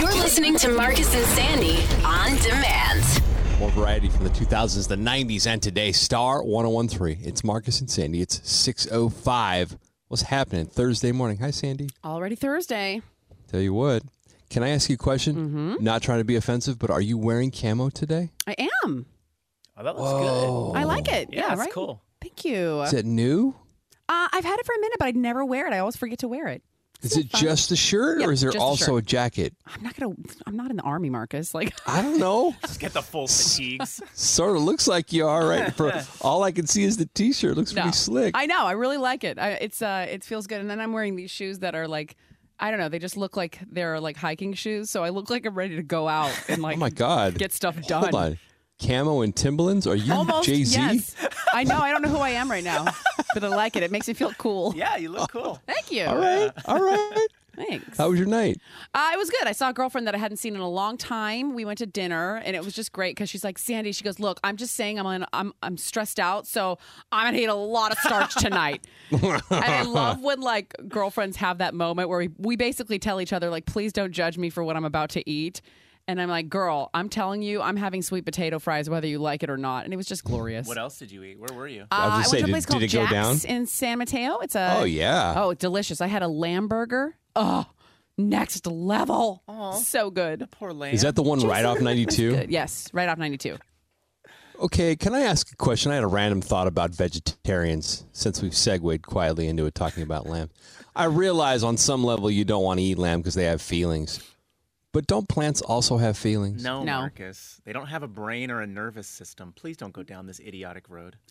You're listening to Marcus and Sandy on demand. More variety from the 2000s, the 90s, and today. Star 1013. It's Marcus and Sandy. It's 6.05. What's happening Thursday morning? Hi, Sandy. Already Thursday. Tell you what. Can I ask you a question? Mm-hmm. Not trying to be offensive, but are you wearing camo today? I am. Oh, that looks Whoa. I like it. good. Yeah, Yeah, it's right. cool. Thank you. Is it new? Uh, I've had it for a minute, but I'd never wear it. I always forget to wear it. Is it fun? just a shirt Yep, or is there also shirt. a jacket? I'm not gonna. I'm not in the army, Marcus. Like, I don't know. Just get the full fatigues. sort of looks like you are right. For all I can see is the t-shirt. Looks no. pretty slick. I know. I really like it. I, it's uh, it feels good. And then I'm wearing these shoes that are like, I don't know. They just look like they're like hiking shoes. So I look like I'm ready to go out and like oh my god. get stuff done. Hold on. Camo and Timberlands? Are you Almost. Jay Z? Yes. I know. I don't know who I am right now, but I like it. It makes me feel cool. yeah, you look cool. Thank you. All right. All right. Thanks. How was your night? Uh, it was good. I saw a girlfriend that I hadn't seen in a long time. We went to dinner, and it was just great because she's like, "Sandy," she goes, "Look, I'm just saying, I'm on, I'm I'm stressed out, so I'm gonna eat a lot of starch tonight." and I love when like girlfriends have that moment where we we basically tell each other like, "Please don't judge me for what I'm about to eat." And I'm like, "Girl, I'm telling you, I'm having sweet potato fries, whether you like it or not." And it was just glorious. What else did you eat? Where were you? Uh, I was gonna I say, went to a did- place did called it go Jack's down? in San Mateo. It's a Oh yeah. Oh, delicious. I had a lamb burger. Oh, next level. So good. Poor lamb. Is that the one right off 92? Yes, right off 92. Okay, can I ask a question? I had a random thought about vegetarians since we've segued quietly into it talking about lamb. I realize on some level you don't want to eat lamb because they have feelings. But don't plants also have feelings? No, No. Marcus. They don't have a brain or a nervous system. Please don't go down this idiotic road.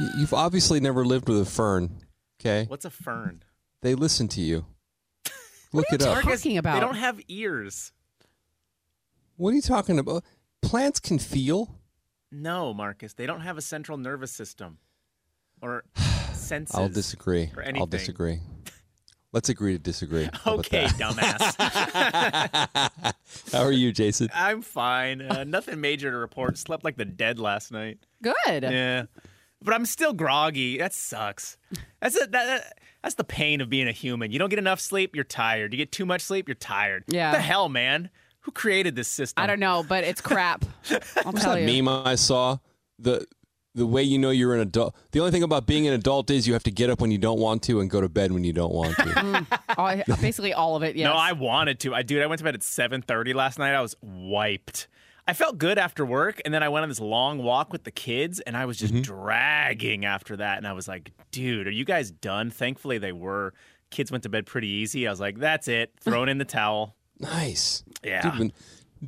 Y- You've obviously never lived with a fern. Okay? What's a fern? They listen to you. Look are it you up. talking Talking about- They don't have ears. What are you talking about? Plants can feel. No, Marcus. They don't have a central nervous system or senses. I'll disagree. or I'll disagree. Let's agree to disagree. How Okay, dumbass. How are you, Jason? I'm fine. Uh, nothing major to report. Slept like the dead last night. Good. Yeah. But I'm still groggy. That sucks. That's a, that, that- that's the pain of being a human. You don't get enough sleep, you're tired. You get too much sleep, you're tired. Yeah. What the hell, man? Who created this system? I don't know, but it's crap. I'll What's tell that you. meme I saw? The the way you know you're an adult. The only thing about being an adult is you have to get up when you don't want to and go to bed when you don't want to. Mm. All- Oh, basically all of it, yes. No, I wanted to. I dude, I went to bed at 7:30 last night. I was wiped. I felt good after work, and then I went on this long walk with the kids, and I was just mm-hmm. dragging after that. And I was like, dude, are you guys done? Thankfully, they were. Kids went to bed pretty easy. I was like, that's it. Throwing in the towel. nice. Yeah. Dude, when,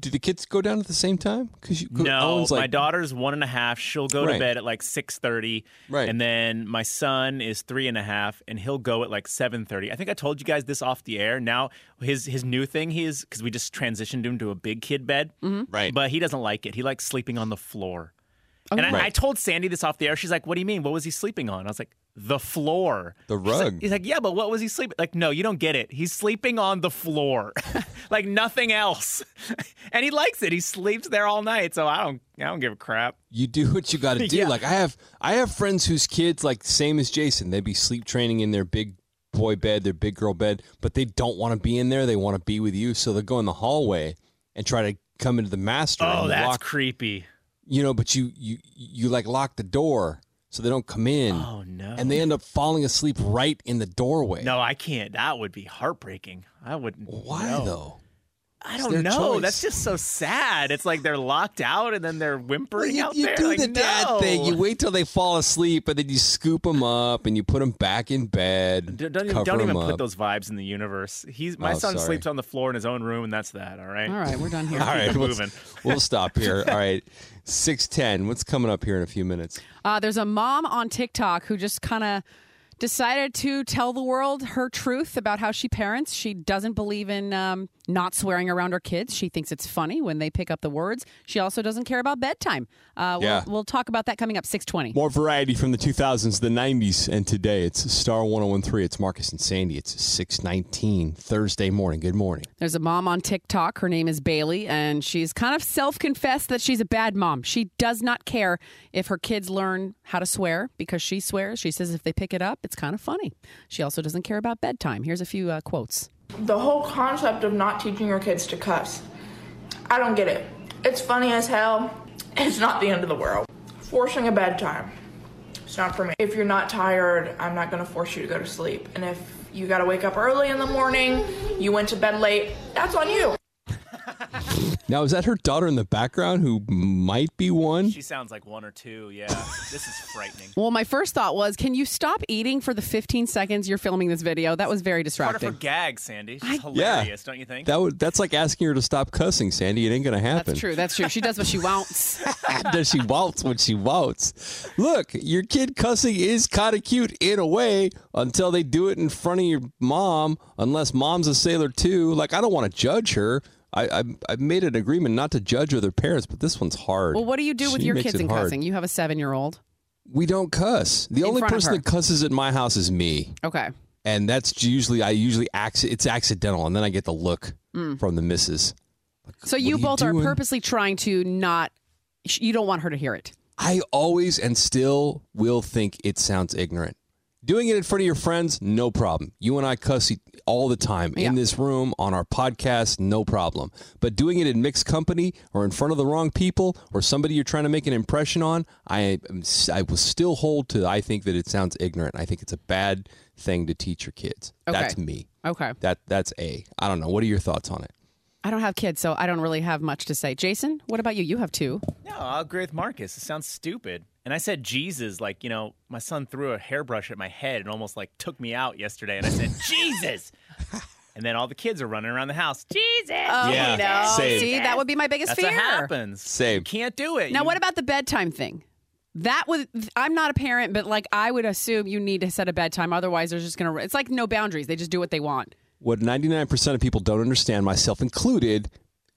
do the kids go down at the same time? Because you No, Owen's like, my daughter's one and a half. She'll go Right. to bed at like six thirty, Right. And then my son is three and a half, and he'll go at like seven thirty. I think I told you guys this off the air. Now his his new thing he is because we just transitioned him to a big kid bed, mm-hmm. Right. But he doesn't like it. He likes sleeping on the floor. and I, Right. I told Sandy this off the air. She's like, "What do you mean? What was he sleeping on?" I was like, "The floor." The She's like- rug. he's like, "Yeah, but what was he sleeping?" Like, no, you don't get it. He's sleeping on the floor, like nothing else, and he likes it. He sleeps there all night. So I don't, I don't give a crap. you do what you got to do. Yeah. Like I have, I have friends whose kids like same as Jason. They'd be sleep training in their big boy bed, their big girl bed, but they don't want to be in there. They want to be with you, so they'll go in the hallway and try to come into the master. Oh, and that's lock, creepy. you know. But you, you, you like lock the door so they don't come in. Oh no. and they end up falling asleep right in the doorway. no, I can't. That would be heartbreaking. I wouldn't. Why no. though? I don't know. choice. That's just so sad. It's like they're locked out and then they're whimpering you, out you there. do Like, the dad no. thing. You wait till they fall asleep, and then you scoop them up and you put them back in bed. D- Don't, even- cover don't even 'em put up. those vibes in the universe. He's my Oh, son sorry. sleeps on the floor in his own room, and that's that. All right. All right, we're done here. All right, we'll, moving. we'll stop here. All right, six ten. What's coming up here in a few minutes? Uh, there's a mom on TikTok who just kind of decided to tell the world her truth about how she parents. She doesn't believe in um, not swearing around her kids. She thinks it's funny when they pick up the words. She also doesn't care about bedtime. Uh, Yeah. we'll, we'll talk about that coming up 620. More variety from the 2000s, the 90s, and today. It's Star 1013. It's Marcus and Sandy. It's 619 Thursday morning. Good morning. There's a mom on TikTok. Her name is Bailey, and she's kind of self confessed that she's a bad mom. She does not care if her kids learn how to swear because she swears. She says if they pick it up, it's kind of funny. She also doesn't care about bedtime. Here's a few uh, quotes. The whole concept of not teaching your kids to cuss, I don't get it. It's funny as hell. It's not the end of the world. Forcing a bedtime, it's not for me. If you're not tired, I'm not gonna force you to go to sleep. And if you gotta wake up early in the morning, you went to bed late, that's on you. Now, is that her daughter in the background who might be one? She sounds like one or two. Yeah, this is frightening. Well, my first thought was, can you stop eating for the 15 seconds you're filming this video? That was very distracting. Part of her distracting. gag, Sandy. She's Yeah. hilarious, don't you think? That would, that's like asking her to stop cussing, Sandy. It ain't going to happen. That's true. That's true. She does what she wants. Does she waltz when she waltz? Look, your kid cussing is kind of cute in a way until they do it in front of your mom, unless mom's a sailor too. Like, I don't want to judge her. I, I've made an agreement not to judge other parents, but this one's hard. Well, what do you do with She your kids and cussing? You have a seven year old. We don't cuss. The In only person that cusses at my house is me. Okay. and that's usually I usually acc- it's accidental, and then I get the look Mm. from the missus. So you are you both are purposely trying to not, you don't want her to hear it. I always and still will think it sounds ignorant. Doing it in front of your friends, no problem. You and I cuss all the time Yeah. in this room, on our podcast, no problem. But doing it in mixed company or in front of the wrong people or somebody you're trying to make an impression on, I I will still hold to. I think that it sounds ignorant. I think it's a bad thing to teach your kids. Okay. That's me. Okay. That that's a. I don't know. What are your thoughts on it? I don't have kids, so I don't really have much to say. Jason, what about you? You have two. No, I'll agree with Marcus. It sounds stupid. And I said Jesus, like, you know, my son threw a hairbrush at my head and almost like took me out yesterday. And I said, Jesus. And then all the kids are running around the house. Jesus. Oh, Yeah, no. same. See, that would be my biggest That's fear. what happens. Same. You can't do it. Now, You- what about the bedtime thing? That would I'm not a parent, but like I would assume you need to set a bedtime. Otherwise, they're just gonna. It's like no boundaries. They just do what they want. What 99% of people don't understand, myself included,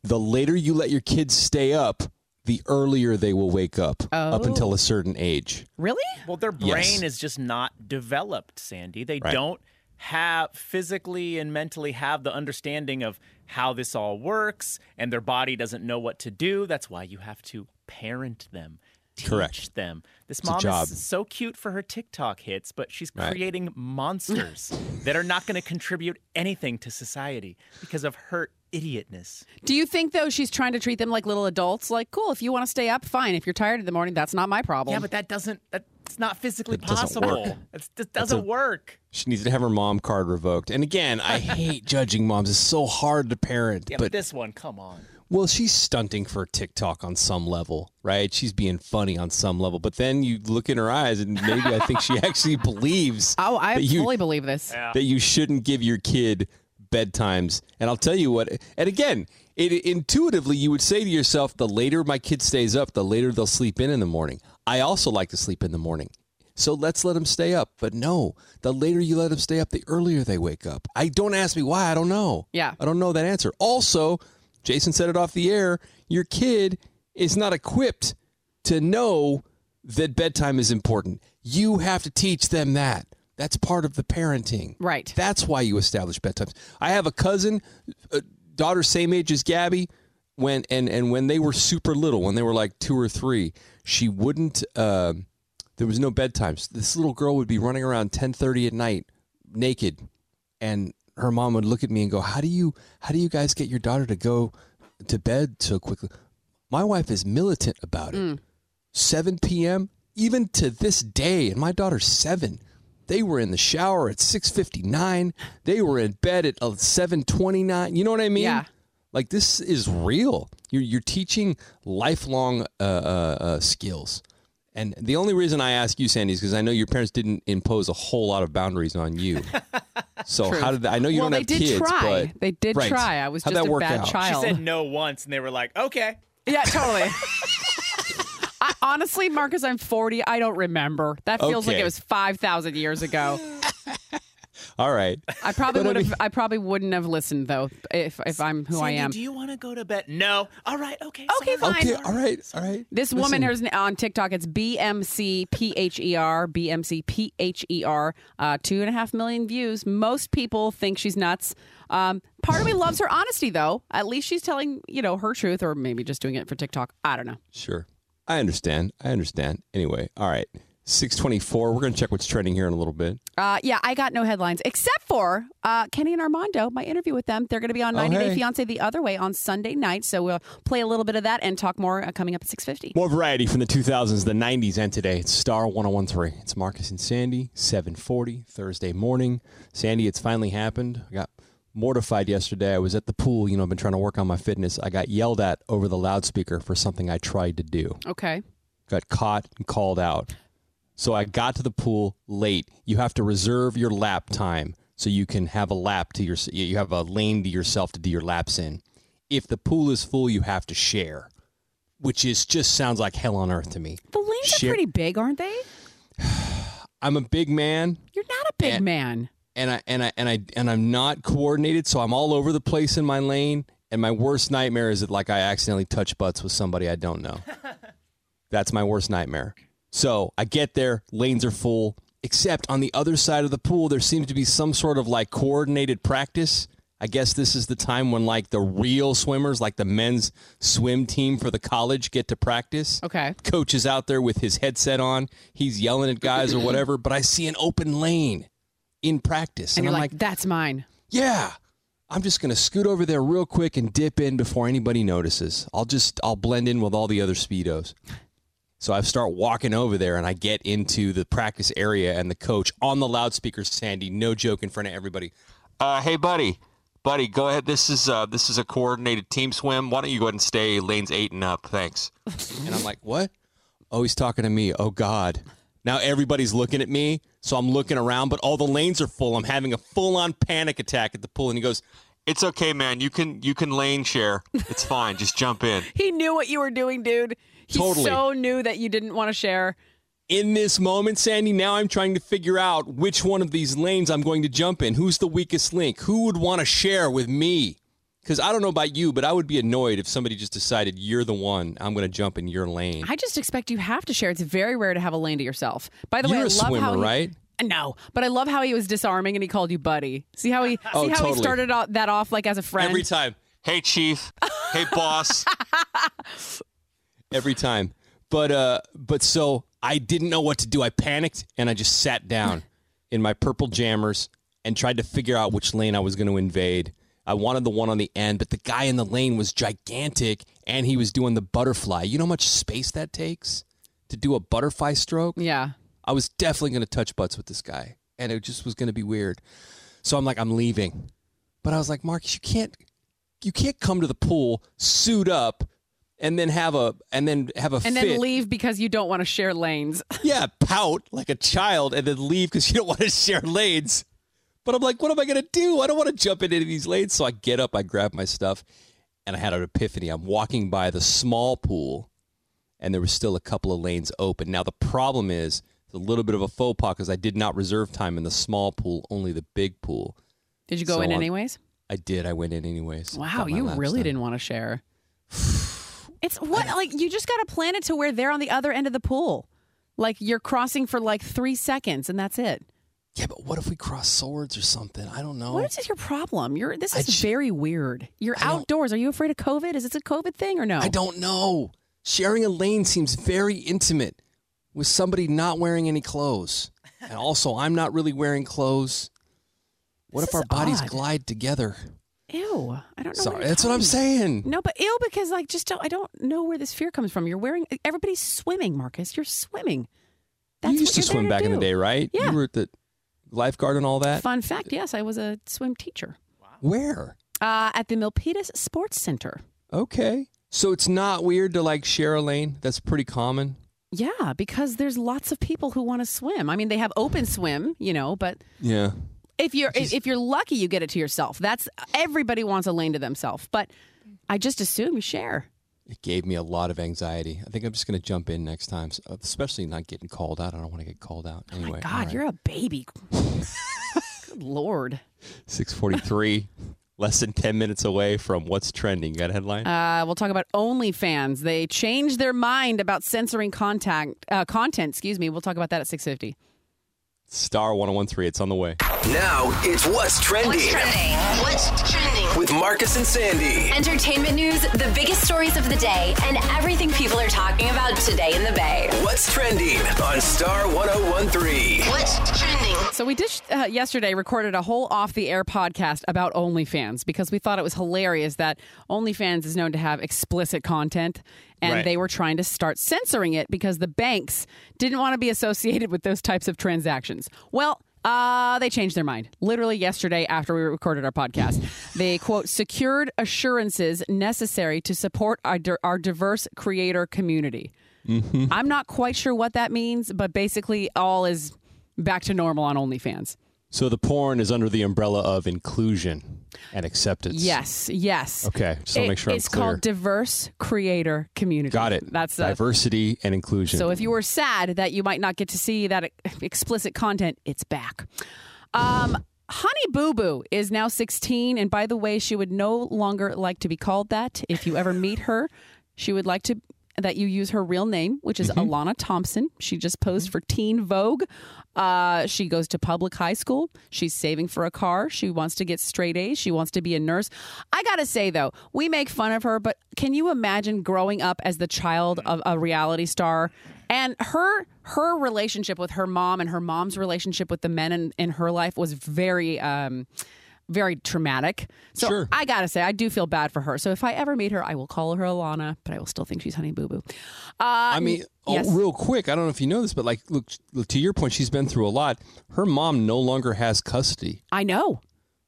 the later you let your kids stay up, the earlier they will wake up up Oh. until a certain age. Really? Well, their brain Yes. is just not developed, Sandy. They Right. don't have physically and mentally have the understanding of how this all works, and their body doesn't know what to do. That's why you have to parent them. Teach Correct. them. This a mom is so cute for her TikTok hits, but she's Right. creating monsters that are not going to contribute anything to society because of her idiotness. Do you think though she's trying to treat them like little adults? Like, cool, if you want to stay up, fine. If you're tired in the morning, that's not my problem. Yeah, but that doesn't. That's not physically It doesn't possible. work. It's- It doesn't a- work. She needs to have her mom card revoked. And again, I hate judging moms. It's so hard to parent. Yeah, but, but this one, come on. Well, she's stunting for TikTok on some level, right? She's being funny on some level. But then you look in her eyes and maybe I think she actually believes oh, I that you fully believe this. that you shouldn't give your kid bedtimes. And I'll tell you what, and again, it, intuitively, you would say to yourself, the later my kid stays up, the later they'll sleep in in the morning. I also like to sleep in the morning. So let's let them stay up. But no, the later you let them stay up, the earlier they wake up. I don't ask me why. I don't know. Yeah. I don't know that answer. Also, Jason said it off the air. Your kid is not equipped to know that bedtime is important. You have to teach them that. That's part of the parenting. Right. That's why you establish bedtimes. I have a cousin, a daughter same age as Gabby, when and and when they were super little, when they were like two or three, she wouldn't. Um, there was no bedtimes. This little girl would be running around ten thirty at night, naked, and her mom would look at me and go, "How do you how do you guys get your daughter to go to bed so quickly?" My wife is militant about it. 7 p.m. even to this day, and my daughter's seven. They were in the shower at 6:59. They were in bed at 7:29. You know what I mean? Yeah. Like this is real. You're you're teaching lifelong uh, uh, uh, skills. And the only reason I ask you, Sandy, is because I know your parents didn't impose a whole lot of boundaries on you. So True. how did that, I know you well, don't they have did kids, try. but they did Right. try. I was How'd just that a bad out? She said no once, and they were like, okay. Yeah, totally. I, honestly, Marcus, I'm 40. I don't remember. That feels like it was 5,000 years ago. All right. I probably would have. I probably wouldn't have listened though if if I'm who I am. Do you want to go to bed? No. All right. Okay. Okay, sorry. fine. Okay. All right. All right. This Listen, woman here's on TikTok. It's BMCPHER, BMCPHER. Uh, two and a half million views. Most people think she's nuts. Um, part of me loves her honesty, though. At least she's telling you know her truth, or maybe just doing it for TikTok. I don't know. Sure. I understand. I understand. Anyway, all right. 624. We're going to check what's trending here in a little bit. Uh, yeah, I got no headlines except for uh, Kenny and Armando. My interview with them. They're going to be on Oh, 90 Day. Fiance the other way on Sunday night. So we'll play a little bit of that and talk more uh, coming up at 6:50. More variety from the 2000s, the 90s, and today. It's Star 1013. It's Marcus and Sandy, 740, Thursday morning. Sandy, it's finally happened. I got mortified yesterday. I was at the pool. You know, I've been trying to work on my fitness. I got yelled at over the loudspeaker for something I tried to do. Okay. Got caught and called out. So I got to the pool late. You have to reserve your lap time so you can have a lap to your you have a lane to yourself to do your laps in. If the pool is full, you have to share, which is just sounds like hell on earth to me. The lanes Share- are pretty big, aren't they? I'm a big man You're not a big And- man. and I and I and I and I'm not coordinated, so I'm all over the place in my lane. And my worst nightmare is that like I accidentally touch butts with somebody I don't know. That's my worst nightmare. So I get there, lanes are full, except on the other side of the pool, there seems to be some sort of like coordinated practice. I guess this is the time when like the real swimmers, like the men's swim team for the college, get to practice. Okay. Coach is out there with his headset on. He's yelling at guys or whatever, but I see an open lane in practice. And, And, you're I'm like, like, that's mine. yeah, I'm just going to scoot over there real quick and dip in before anybody notices. I'll just, I'll blend in with all the other Speedos. So I start walking over there and I get into the practice area and the coach on the loudspeaker, Sandy, no joke in front of everybody. Uh, hey, buddy, buddy, go ahead. This is uh, this is a coordinated team swim. Why don't you go ahead and stay lanes eight and up? Thanks. and I'm like, what? Oh, he's talking to me. Oh God. Now everybody's looking at me, so I'm looking around, but all the lanes are full. I'm having a full-on panic attack at the pool, and he goes, "It's okay, man. You can you can lane share. It's fine. Just jump in." He knew what you were doing, dude. Totally. so new that you didn't want to share. in this moment, Sandy, now I'm trying to figure out which one of these lanes I'm going to jump in. Who's the weakest link? Who would want to share with me? Because I don't know about you, but I would be annoyed if somebody just decided you're the one. I'm going to jump in your lane. I just expect you have to share. It's very rare to have a lane to yourself. By the way, You're I a love how swimmer, he, right? No, but I love how he was disarming and he called you buddy. See how he Oh, see how totally. he started that off like as a friend. Every time. Hey, chief. Hey, boss. Every time. But uh, but so I didn't know what to do. I panicked and I just sat down in my purple jammers and tried to figure out which lane I was going to invade. I wanted the one on the end, but the guy in the lane was gigantic and he was doing the butterfly. You know how much space that takes to do a butterfly stroke? Yeah. I was definitely going to touch butts with this guy, and it just was going to be weird. So I'm like, I'm leaving, but I was like, Marcus, you can't, you can't come to the pool, suit up, and then have a, and then have a And fit. then leave because you don't want to share lanes. Yeah, pout like a child, and then leave because you don't want to share lanes. But I'm like, what am I going to do? I don't want to jump into these lanes. So I get up, I grab my stuff, and I had an epiphany. I'm walking by the small pool, and there was still a couple of lanes open. Now, the problem is it's a little bit of a faux pas because I did not reserve time in the small pool, only the big pool. Did you go So in on- anyways? I did. I went in anyways. Wow, you really didn't want to share. It's what like you just got to plan it to where they're on the other end of the pool. Like you're crossing for like 3 seconds and that's it. Yeah, but what if we cross swords or something? I don't know. What is your problem? You're this is ju- very weird. You're I don't- outdoors. Are you afraid of COVID? Is this a COVID thing or no? I don't know. Sharing a lane seems very intimate with somebody not wearing any clothes. And also, I'm not really wearing clothes. What This if our is bodies odd. glide together? Ew. I don't know. Sorry, that's what I'm saying. No, but ew because like just don't, I don't know where this fear comes from. You're wearing everybody's swimming, Marcus. You're swimming. That's you used to swim back in the day, right? Yeah. You were at the lifeguard and all that. Fun fact, yes, I was a swim teacher Wow. Where? uh, at the Milpitas Sports Center. Okay. So it's not weird to like share a lane. That's pretty common. Yeah, because there's lots of people who want to swim. I mean, they have open swim, you know, but Yeah. If you're if if you're lucky, you get it to yourself. That's everybody wants a lane to themselves. But I just assume you share. It gave me a lot of anxiety. I think I'm just going to jump in next time, so- especially not getting called out. I don't want to get called out. Anyway. My God, right. you're a baby. Good Lord. 643, less than 10 minutes away from what's trending. You Got a headline? Uh, we'll talk about OnlyFans. They changed their mind about censoring contact, uh, content. Excuse me. We'll talk about that at 650. Star 1013. It's on the way. Now it's what's trending, What's trending? What's trending? with Marcus and Sandy. Entertainment news, the biggest stories of the day, and everything people are talking about today in the Bay. What's trending on Star 1013? What's trending? So we did uh, yesterday recorded a whole off the air podcast about OnlyFans because we thought it was hilarious that OnlyFans is known to have explicit content and Right. they were trying to start censoring it because the banks didn't want to be associated with those types of transactions. Well, uh, they changed their mind. Literally yesterday after we recorded our podcast. They quote secured assurances necessary to support our, our diverse creator community. I'm not quite sure what that means, but basically all is back to normal on OnlyFans. So the porn is under the umbrella of inclusion and acceptance. Yes, yes. Okay, just It- make sure I'm it's clear. called diverse creator community. Got it. That's uh, diversity and inclusion. so. If you were sad that you might not get to see that explicit content, it's back. Um, Honey Boo Boo is now 16, and by the way, she would no longer like to be called that. If you ever meet her, she would like to that you use her real name, which is Mm-hmm. Alana Thompson. She just posed for Teen Vogue. Uh, she goes to public high school. She's saving for a car. She wants to get straight A's. She wants to be a nurse. I gotta say though, we make fun of her, but can you imagine growing up as the child of a reality star? And her her relationship with her mom and her mom's relationship with the men in, in her life was very um, very traumatic. So Sure. I gotta say, I do feel bad for her. So if I ever meet her, I will call her Alana, but I will still think she's Honey Boo Boo. Uh, I mean, oh, real quick, I don't know if you know this, but like, look, to your point, she's been through a lot. Her mom no longer has custody. I know.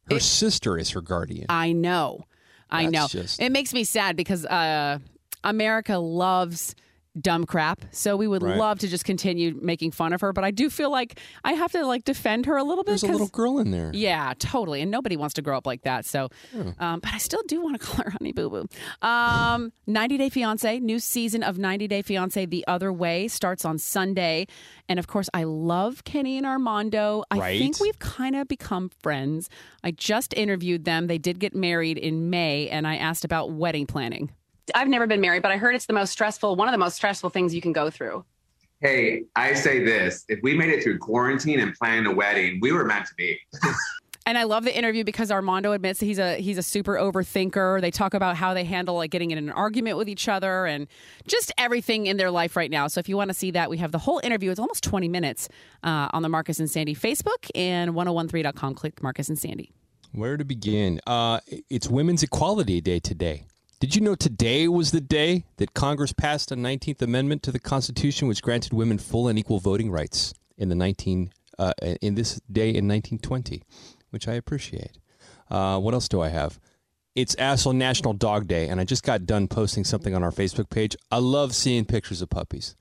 Her sister is her guardian. I know. I That's know. just- It makes me sad because uh, America loves dumb crap. So we would Right. love to just continue making fun of her, but I do feel like I have to like defend her a little bit. There's a little girl in there. Yeah, totally. And nobody wants to grow up like that. So, um, but I still do want to call her Honey Boo Boo. Um, 90 Day Fiance, new season of 90 Day Fiance The Other Way starts on Sunday. And of course, I love Kenny and Armando. I Right. think we've kind of become friends. I just interviewed them. They did get married in May, and I asked about wedding planning. I've never been married, but I heard it's the most stressful, one of the most stressful things you can go through. Hey, I say this: if we made it through quarantine and planning a wedding, we were meant to be. And I love the interview because Armando admits that he's a he's a super overthinker. They talk about how they handle like getting in an argument with each other and just everything in their life right now. So if you want to see that, we have the whole interview. It's almost 20 minutes uh, on the Marcus and Sandy Facebook and 1013.com. Click Marcus and Sandy. Where to begin? Uh, it's Women's Equality Day today. Did you know today was the day that Congress passed a 19th Amendment to the Constitution, which granted women full and equal voting rights in the 19 uh, in this day in 1920, which I appreciate. Uh, what else do I have? It's also National Dog Day, and I just got done posting something on our Facebook page. I love seeing pictures of puppies.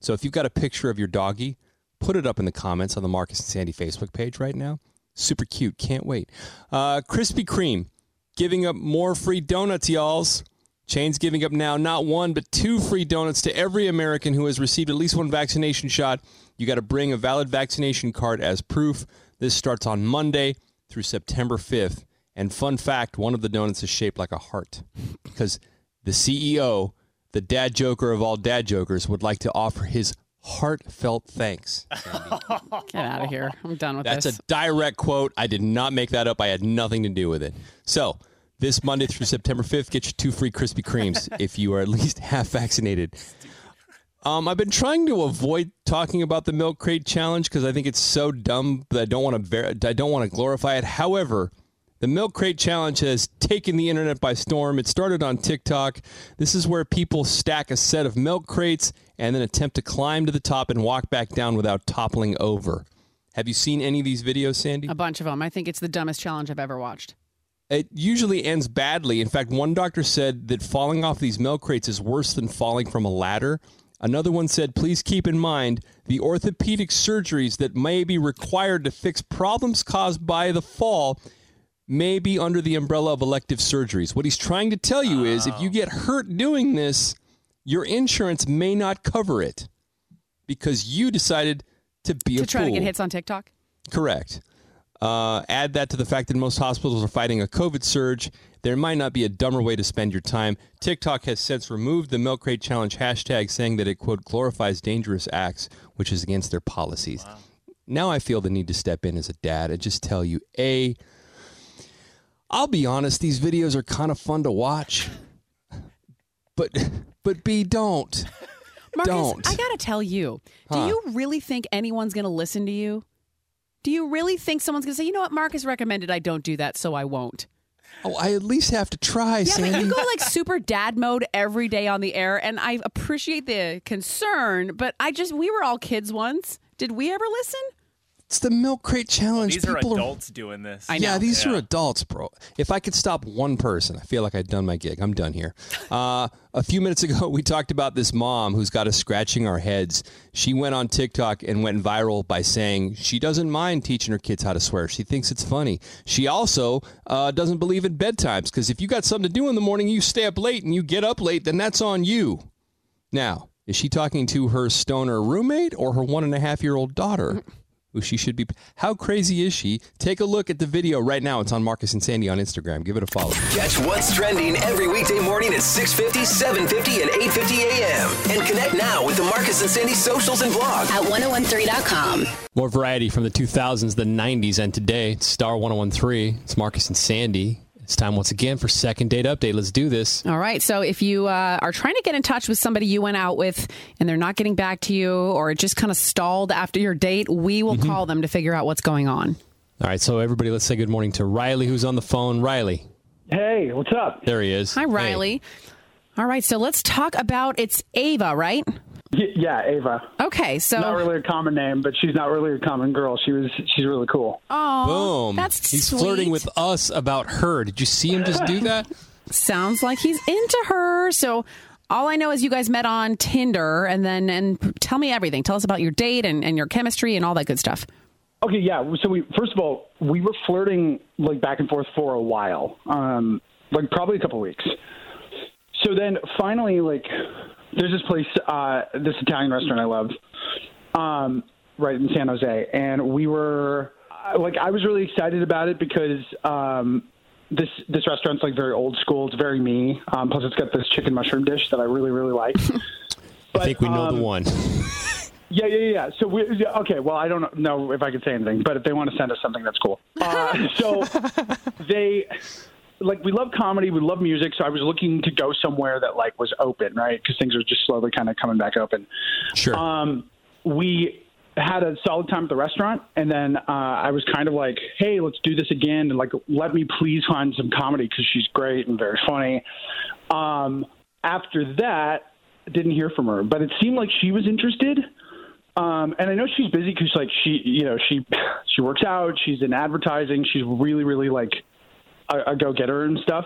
So if you've got a picture of your doggy, put it up in the comments on the Marcus and Sandy Facebook page right now. Super cute. Can't wait. Uh, Krispy Kreme giving up more free donuts, y'alls. Chain's giving up now not one, but two free donuts to every American who has received at least one vaccination shot. You got to bring a valid vaccination card as proof. This starts on Monday through September 5th. And fun fact one of the donuts is shaped like a heart because the CEO, the dad joker of all dad jokers, would like to offer his heartfelt thanks. Get out of here. I'm done with that. That's this. a direct quote. I did not make that up. I had nothing to do with it. So, this Monday through September 5th, get you two free Krispy Kremes if you are at least half vaccinated. Um, I've been trying to avoid talking about the milk crate challenge because I think it's so dumb that I don't want to ver- I don't want to glorify it. However, the milk crate challenge has taken the internet by storm. It started on TikTok. This is where people stack a set of milk crates and then attempt to climb to the top and walk back down without toppling over. Have you seen any of these videos, Sandy? a bunch of them. I think it's the dumbest challenge I've ever watched. It usually ends badly. In fact, one doctor said that falling off these milk crates is worse than falling from a ladder. Another one said, please keep in mind the orthopedic surgeries that may be required to fix problems caused by the fall may be under the umbrella of elective surgeries. What he's trying to tell you is if you get hurt doing this, your insurance may not cover it because you decided to be a To try to get hits on TikTok? Correct. Uh, add that to the fact that most hospitals are fighting a COVID surge. There might not be a dumber way to spend your time. TikTok has since removed the Milk Crate Challenge hashtag, saying that it, quote, glorifies dangerous acts, which is against their policies. Now I feel the need to step in as a dad and just tell you A, I'll be honest, these videos are kind of fun to watch. But but B, don't. Marcus, Don't. I gotta tell you, do Huh. you really think anyone's gonna listen to you? Do you really think someone's gonna say, you know what, Marcus recommended I don't do that, so I won't? Oh, I at least have to try, Yeah, Sandy. but you go like super dad mode every day on the air, and I appreciate the concern, but I just we were all kids once. Did we ever listen? It's the Milk Crate Challenge. These are People adults doing this. Yeah, these are adults, bro. If I could stop one person, I feel like I'd done my gig. I'm done here. Uh, a few minutes ago, we talked about this mom who's got us scratching our heads. She went on TikTok and went viral by saying she doesn't mind teaching her kids how to swear. She thinks it's funny. She also uh, doesn't believe in bedtimes because if you got something to do in the morning, you stay up late and you get up late, then that's on you. Now, is she talking to her stoner roommate or her one and a half year old daughter? Who she should be. How crazy is she? Take a look at the video right now. It's on Marcus and Sandy on Instagram. Give it a follow. Catch what's trending every weekday morning at 6.50, 7.50, and 8.50 a.m. And connect now with the Marcus and Sandy socials and blog. At 1013.com. More variety from the 2000s, the 90s, and today. It's Star 1013. It's Marcus and Sandy. It's time once again for second date update. Let's do this. All right. So if you uh, are trying to get in touch with somebody you went out with and they're not getting back to you or it just kind of stalled after your date, we will Mm-hmm. call them to figure out what's going on. All right, so everybody, let's say good morning to Riley, who's on the phone. Riley. Hey, what's up? There he is. Hi, Riley. All right. So let's talk about it's Ava, right? Y- yeah, Ava. Okay. So Not really a common name, but she's not really a common girl. She was. She's really cool. Oh, Boom. that's He's sweet. flirting with us about her. Did you see him just do that? Sounds like he's into her. So all I know is you guys met on Tinder and then and tell me everything. Tell us about your date and, and your chemistry and all that good stuff. Okay, yeah. So we first of all we were flirting like back and forth for a while, um, like probably a couple weeks. So then finally, like, there's this place, uh, this Italian restaurant I love, um, right in San Jose, and we were uh, like, I was really excited about it because um, this this restaurant's like very old school. It's very me. Um, plus, it's got this chicken mushroom dish that I really really like. I think we know um, the one. Yeah, yeah, yeah. So we yeah, okay. Well, I don't know if I can say anything, but if they want to send us something, that's cool. Uh, so they like we love comedy, we love music. So I was looking to go somewhere that like was open, right? Because things are just slowly kind of coming back open. Sure. Um, we had a solid time at the restaurant, and then uh, I was kind of like, "Hey, let's do this again." And like, let me please find some comedy because she's great and very funny. Um, after that, didn't hear from her, but it seemed like she was interested. Um, and I know she's busy because like she, you know, she she works out. She's in advertising. She's really, really like a, a go getter and stuff.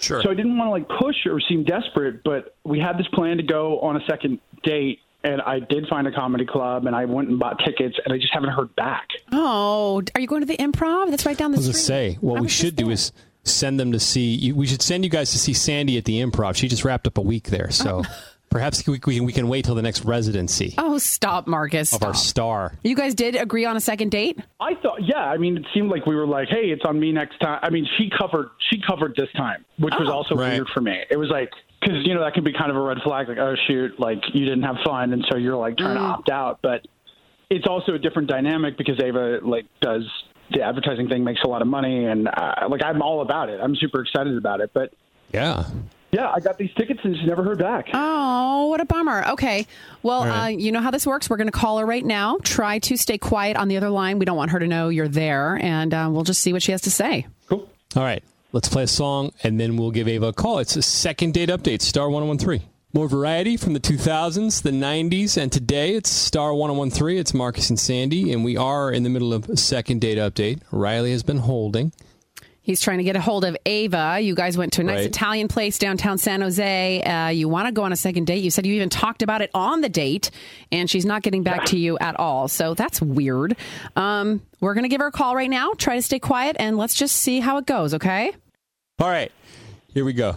Sure. So I didn't want to like push or seem desperate, but we had this plan to go on a second date, and I did find a comedy club, and I went and bought tickets, and I just haven't heard back. Oh, are you going to the improv? That's right down the I was going street. to say, what I we should do is send them to see, you, we should send you guys to see Sandy at the improv. She just wrapped up a week there. So perhaps we, we, we can wait till the next residency Oh, stop, Marcus. of our star. You guys did agree on a second date? I thought, yeah, I mean, it seemed like we were like, hey, it's on me next time. I mean, she covered, she covered this time, which was also Right. weird for me. It was like, because you know that can be kind of a red flag, like, oh shoot, like you didn't have fun, and so you're like trying to opt out. But it's also a different dynamic because Ava like does the advertising thing, makes a lot of money, and uh, like I'm all about it. I'm super excited about it. But Yeah. Yeah, I got these tickets and she never heard back. Oh, what a bummer. Okay. Well, All right. uh, you know how this works. We're going to call her right now. Try to stay quiet on the other line. We don't want her to know you're there, and uh, we'll just see what she has to say. Cool. All right. Let's play a song and then we'll give Ava a call. It's a second date update, Star 1013. More variety from the 2000s, the 90s, and today it's Star 1013. It's Marcus and Sandy, and we are in the middle of a second date update. Riley has been holding. He's trying to get a hold of Ava. You guys went to a nice Right. Italian place downtown San Jose. Uh, you want to go on a second date. You said you even talked about it on the date, and she's not getting back to you at all. So that's weird. Um, we're going to give her a call right now. Try to stay quiet, and let's just see how it goes, okay? All right. Here we go.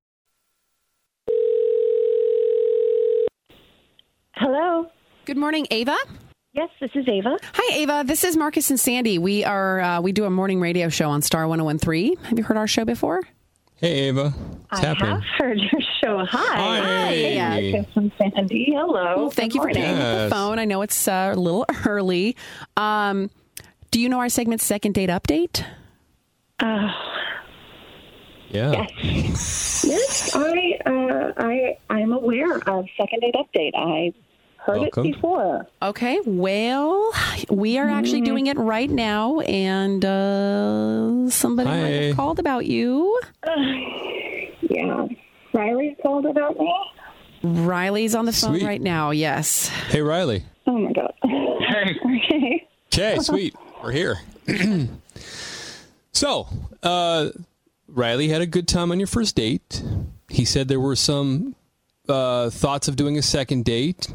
Hello. Good morning, Ava. Yes, this is Ava. Hi, Ava. This is Marcus and Sandy. We are uh, we do a morning radio show on Star 1013. Have you heard our show before? Hey, Ava. What's I happening? have heard your show. Hi. Hi. Marcus and Sandy. Hello. Well, thank Good you for morning. picking up the phone. I know it's uh, a little early. Um, do you know our segment Second Date Update? Uh, Yeah. yes, I uh, I I'm aware of Second Date Update. I heard Welcome. it before. Okay, well, we are actually doing it right now, and uh, somebody might have called about you. yeah, Riley called about me. Riley's on the phone Sweet. right now. Yes. Hey, Riley. Oh my god. Hey. Okay. Okay, sweet. We're here. so, uh, Riley had a good time on your first date. He said there were some uh, thoughts of doing a second date.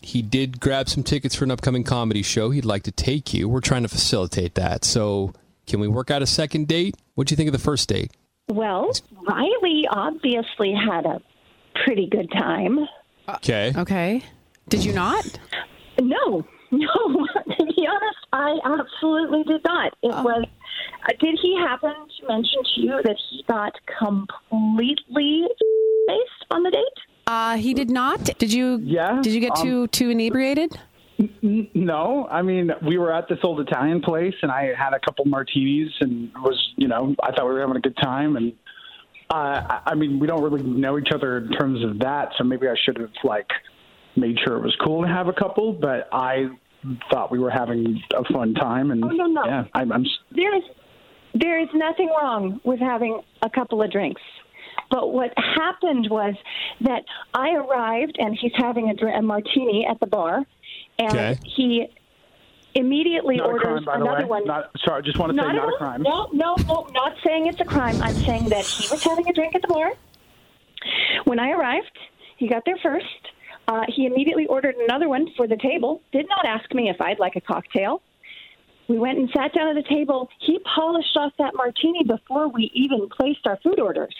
He did grab some tickets for an upcoming comedy show. He'd like to take you. We're trying to facilitate that. So, can we work out a second date? What'd you think of the first date? Well, Riley obviously had a pretty good time. Okay. Okay. Did you not? No, no. to be honest, I absolutely did not. It was. Uh, did he happen to mention to you that he got completely based on the date? Uh, he did not. Did you? Yeah. Did you get um, too too inebriated? N- No, I mean we were at this old Italian place, and I had a couple martinis, and was you know I thought we were having a good time, and uh, I, I mean we don't really know each other in terms of that, so maybe I should have like made sure it was cool to have a couple, but I thought we were having a fun time, and Oh, no, no. yeah, I, I'm There is there is nothing wrong with having a couple of drinks. But what happened was that I arrived and he's having a, a martini at the bar, and Okay. he immediately not a orders crime, by the another way. one. Not, sorry, just want to say Not not a crime. No, no, no, not saying it's a crime. I'm saying that he was having a drink at the bar. When I arrived, he got there first. Uh, he immediately ordered another one for the table. Did not ask me if I'd like a cocktail. We went and sat down at the table. He polished off that martini before we even placed our food orders.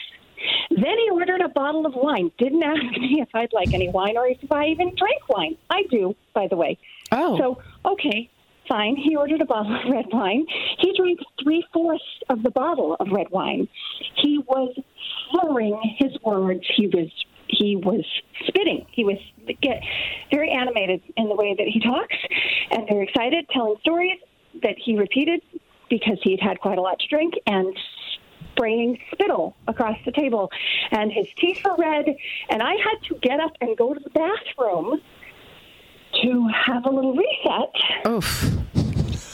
Then he ordered a bottle of wine. Didn't ask me if I'd like any wine or if I even drank wine. I do, by the way. Oh. So, okay, fine. He ordered a bottle of red wine. He drank three fourths of the bottle of red wine. He was slurring his words. He was he was spitting. He was get very animated in the way that he talks, and very excited, telling stories that he repeated because he'd had quite a lot to drink and spraying spittle across the table. And his teeth were red, and I had to get up and go to the bathroom to have a little reset. Oof.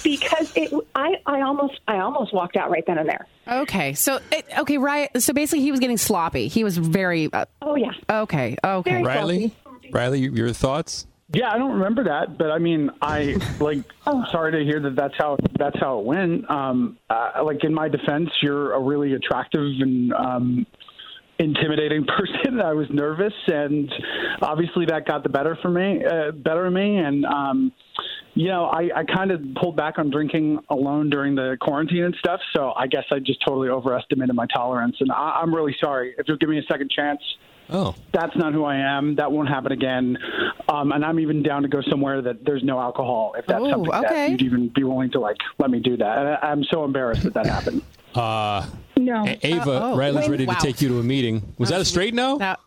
Because it, I, I almost, I almost walked out right then and there. Okay. So it, okay, right. So basically, he was getting sloppy. He was very. Uh, oh yeah. Okay. Okay. Riley? Riley, your thoughts? Yeah, I don't remember that, but I mean, I like. Sorry to hear that. That's how that's how it went. Um, uh, like in my defense, you're a really attractive and um, intimidating person. I was nervous, and obviously that got the better for me, uh, better of me. And um, you know, I, I kind of pulled back on drinking alone during the quarantine and stuff. So I guess I just totally overestimated my tolerance, and I, I'm really sorry. If you'll give me a second chance. Oh. That's not who I am. That won't happen again. Um, and I'm even down to go somewhere that there's no alcohol if that's Oh, something okay. that you'd even be willing to like let me do that. And I, I'm so embarrassed that that happened. Uh, No. A- Ava, Uh, oh. Riley's ready wow. to take you to a meeting. Was that a straight no? That-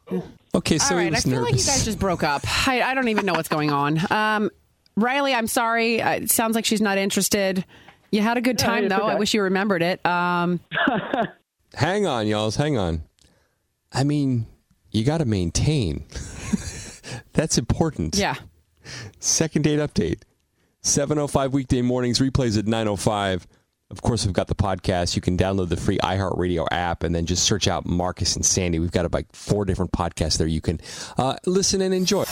Okay, so All he right, I was feel nervous. like you guys just broke up. I, I don't even know what's going on. Um, Riley, I'm sorry. Uh, It sounds like she's not interested. You had a good time, it's though. I wish you remembered it. Um, Hang on, y'all. Hang on. I mean, you got to maintain. That's important. yeah. Second date update. 7.05 weekday mornings, replays at 9.05. Of course, we've got the podcast. You can download the free iHeartRadio app and then just search out Marcus and Sandy. We've got about four different podcasts there you can uh, listen and enjoy.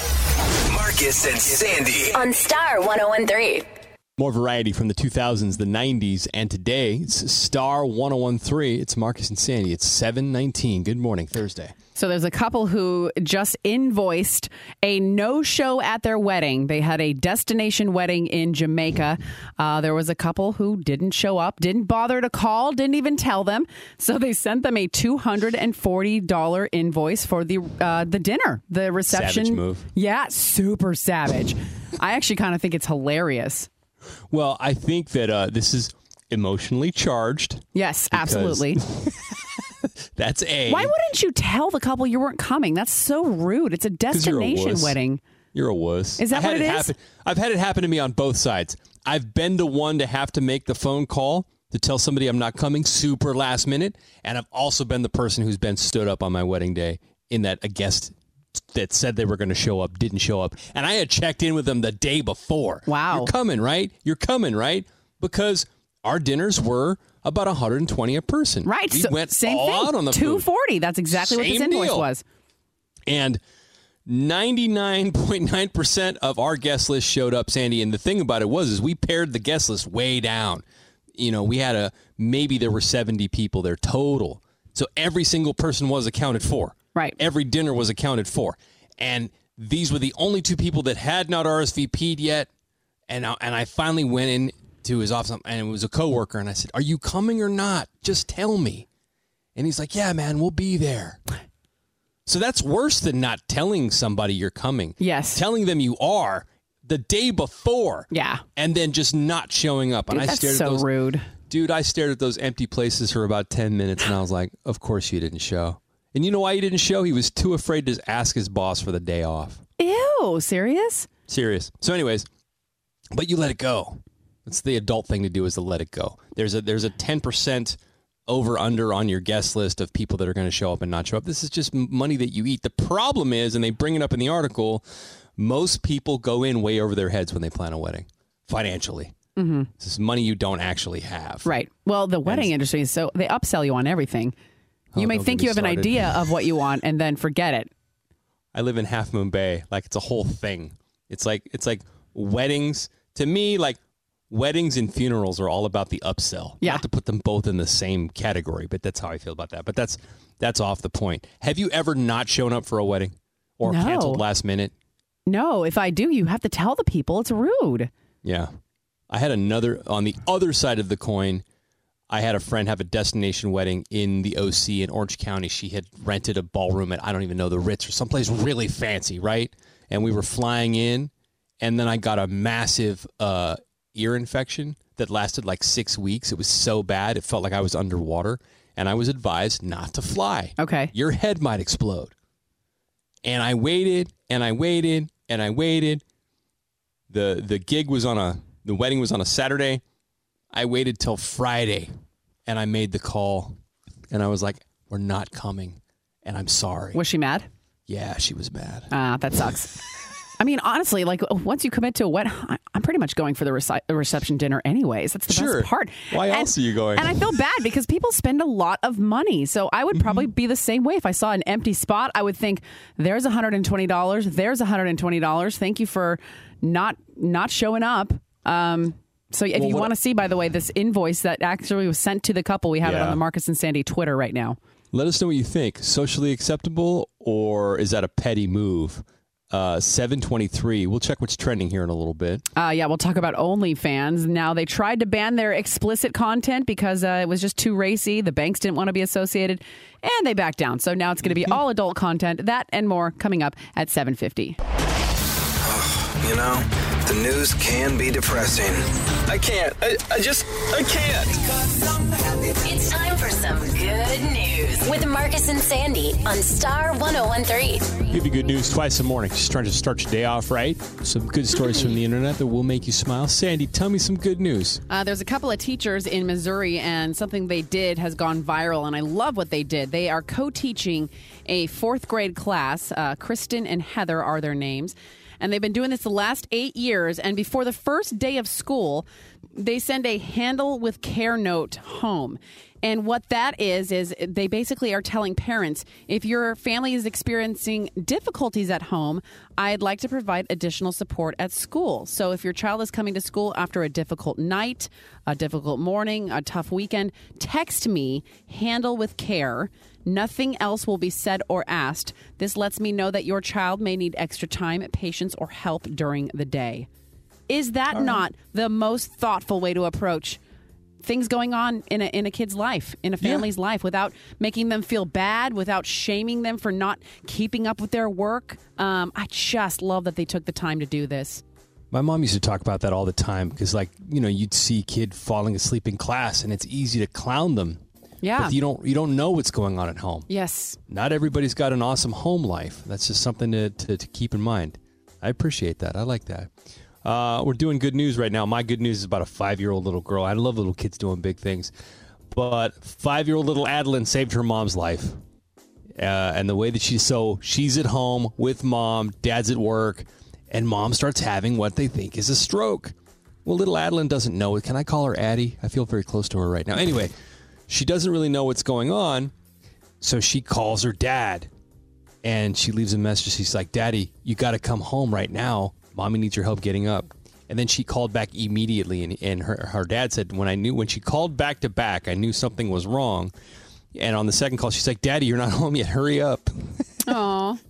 Marcus and Sandy. On Star 1013. More variety from the 2000s, the 90s, and today. It's Star 1013. It's Marcus and Sandy. It's 719. Good morning, Thursday. So there's a couple who just invoiced a no-show at their wedding. They had a destination wedding in Jamaica. Uh, there was a couple who didn't show up, didn't bother to call, didn't even tell them. So they sent them a two hundred and forty dollar invoice for the uh, the dinner, the reception. Savage move. Yeah, super savage. I actually kind of think it's hilarious. Well, I think that uh, this is emotionally charged. Yes, Because- absolutely. That's A. Why wouldn't you tell the couple you weren't coming? That's so rude. It's a 'Cause you're a destination wedding. You're a wuss. Is that what it is? Happen. I've had it happen to me on both sides. I've been the one to have to make the phone call to tell somebody I'm not coming super last minute, and I've also been the person who's been stood up on my wedding day in that a guest that said they were going to show up didn't show up, and I had checked in with them the day before. Wow. You're coming, right? You're coming, right? Because our dinners were about 120 a person. Right. We so went same all thing. out on the food. 240. That's exactly what this Same invoice deal. was. And 99.9% of our guest list showed up, Sandy. And the thing about it was, is we paired the guest list way down. You know, we had a, maybe there were 70 people there total. So every single person was accounted for. Right. Every dinner was accounted for. And these were the only two people that had not RSVP'd yet. And I, and I finally went in to his office and it was a coworker. And I said, Are you coming or not? Just tell me. And he's like, Yeah, man, we'll be there. So that's worse than not telling somebody you're coming. Yes. Telling them you are the day before. Yeah. And then just not showing up. Dude, and I that's stared so at those rude. Dude, I stared at those empty places for about 10 minutes and I was like, "Of course you didn't show." And you know why he didn't show? He was too afraid to ask his boss for the day off. Ew, serious? Serious. So anyways, but you let it go. That's the adult thing to do is to let it go. There's a there's a 10% over under on your guest list of people that are going to show up and not show up. This is just money that you eat. The problem is and they bring it up in the article, most people go in way over their heads when they plan a wedding financially. Mm-hmm. This is money you don't actually have. Right. Well, the wedding industry is so they upsell you on everything. Oh, You may think you have an idea of what you want and then forget it. I live in Half Moon Bay. Like it's a whole thing. It's like it's like weddings. To me, like weddings and funerals are all about the upsell. Yeah. Not to put them both in the same category, but that's how I feel about that. But that's that's off the point. Have you ever not shown up for a wedding or No. canceled last minute? No, if I do, you have to tell the people. It's rude. Yeah. I had another on the other side of the coin. I had a friend have a destination wedding in the OC in Orange County. She had rented a ballroom at I don't even know the Ritz or someplace really fancy, right? And we were flying in, and then I got a massive uh, ear infection that lasted like six weeks. It was so bad, it felt like I was underwater, and I was advised not to fly. Okay. Your head might explode. And I waited and I waited and I waited. The the gig was on a the wedding was on a Saturday. I waited till Friday and I made the call and I was like, We're not coming. And I'm sorry. Was she mad? Yeah, she was mad. Ah, that sucks. I mean, honestly, like once you commit to a wedding, I'm pretty much going for the reci- reception dinner anyways. That's the Sure. best part. Why And- else are you going? And I feel bad because people spend a lot of money. So I would Mm-hmm. probably be the same way. If I saw an empty spot, I would think, there's $120. There's $120. Thank you for not not showing up. Um, so if Well, you want to see, by the way, this invoice that actually was sent to the couple, we have it on the Marcus and Sandy Twitter right now. Let us know what you think. Socially acceptable, or is that a petty move? Uh, 723. We'll check what's trending here in a little bit. Uh, yeah, we'll talk about OnlyFans. Now, they tried to ban their explicit content because uh, it was just too racy. The banks didn't want to be associated, and they backed down. So now it's going to be all adult content. That and more coming up at 750. You know, the news can be depressing. I can't. I, I just, I can't. It's time for some good news with Marcus and Sandy on Star 1013. Give you good news twice a morning. Just trying to start your day off right. Some good stories from the internet that will make you smile. Sandy, tell me some good news. Uh, there's a couple of teachers in Missouri, and something they did has gone viral, and I love what they did. They are co teaching a fourth grade class. Uh, Kristen and Heather are their names. And they've been doing this the last eight years. And before the first day of school, they send a handle with care note home. And what that is, is they basically are telling parents if your family is experiencing difficulties at home, I'd like to provide additional support at school. So if your child is coming to school after a difficult night, a difficult morning, a tough weekend, text me, handle with care. Nothing else will be said or asked. This lets me know that your child may need extra time, patience, or help during the day. Is that not the most thoughtful way to approach things going on in a, in a kid's life, in a family's life, without making them feel bad, without shaming them for not keeping up with their work? Um, I just love that they took the time to do this. My mom used to talk about that all the time because, like, you know, you'd see a kid falling asleep in class, and it's easy to clown them. Yeah. But you don't you don't know what's going on at home. Yes. Not everybody's got an awesome home life. That's just something to, to, to keep in mind. I appreciate that. I like that. Uh, we're doing good news right now. My good news is about a five year old little girl. I love little kids doing big things. But five year old little Adeline saved her mom's life. Uh, and the way that she's so she's at home with mom, dad's at work, and mom starts having what they think is a stroke. Well, little Adeline doesn't know it. Can I call her Addie? I feel very close to her right now. Anyway, she doesn't really know what's going on, so she calls her dad and she leaves a message. She's like, Daddy, you got to come home right now. Mommy needs your help getting up. And then she called back immediately, and, and her, her dad said, When I knew, when she called back to back, I knew something was wrong. And on the second call, she's like, Daddy, you're not home yet. Hurry up. Aw.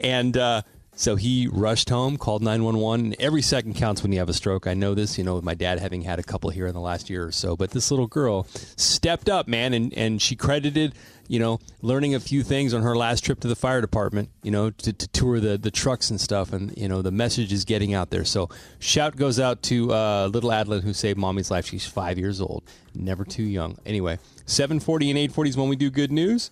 And uh, so he rushed home, called 911. Every second counts when you have a stroke. I know this, you know, with my dad having had a couple here in the last year or so. But this little girl stepped up, man, and, and she credited, you know, learning a few things on her last trip to the fire department, you know, to, to tour the, the trucks and stuff. And, you know, the message is getting out there. So shout goes out to uh, little Adeline who saved mommy's life. She's five years old, never too young. Anyway, 740 and 840 is when we do good news.